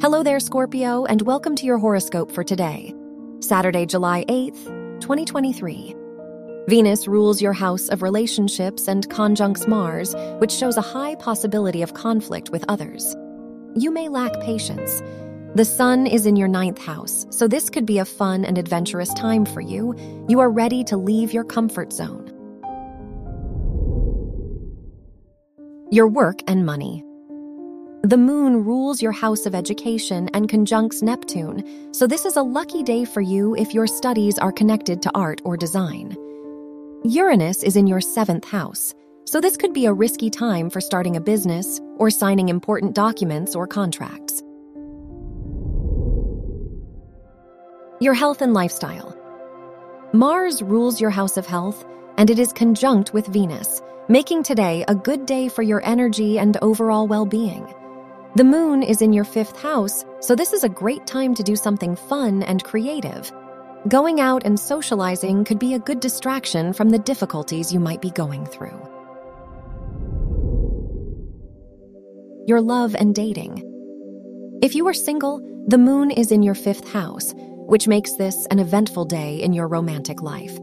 Hello there, Scorpio, and welcome to your horoscope for today, Saturday, July 8th, 2023. Venus rules your house of relationships and conjuncts Mars, which shows a high possibility of conflict with others. You may lack patience. The sun is in your ninth house, so this could be a fun and adventurous time for you. You are ready to leave your comfort zone. Your work and money. The moon rules your house of education and conjuncts Neptune, so this is a lucky day for you if your studies are connected to art or design. Uranus is in your seventh house, so this could be a risky time for starting a business or signing important documents or contracts. Your health and lifestyle. Mars rules your house of health, and it is conjunct with Venus, making today a good day for your energy and overall well being. The moon is in your fifth house, so this is a great time to do something fun and creative. Going out and socializing could be a good distraction from the difficulties you might be going through. Your love and dating. If you are single, the moon is in your fifth house, which makes this an eventful day in your romantic life.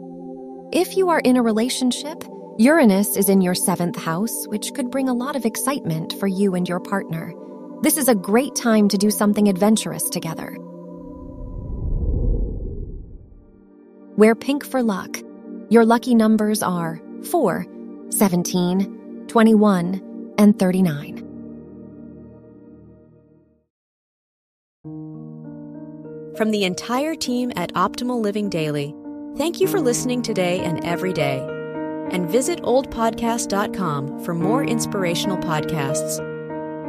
If you are in a relationship, Uranus is in your seventh house, which could bring a lot of excitement for you and your partner. This is a great time to do something adventurous together. Wear pink for luck. Your lucky numbers are 4, 17, 21, and 39. From the entire team at Optimal Living Daily, thank you for listening today and every day. And visit oldpodcast.com for more inspirational podcasts.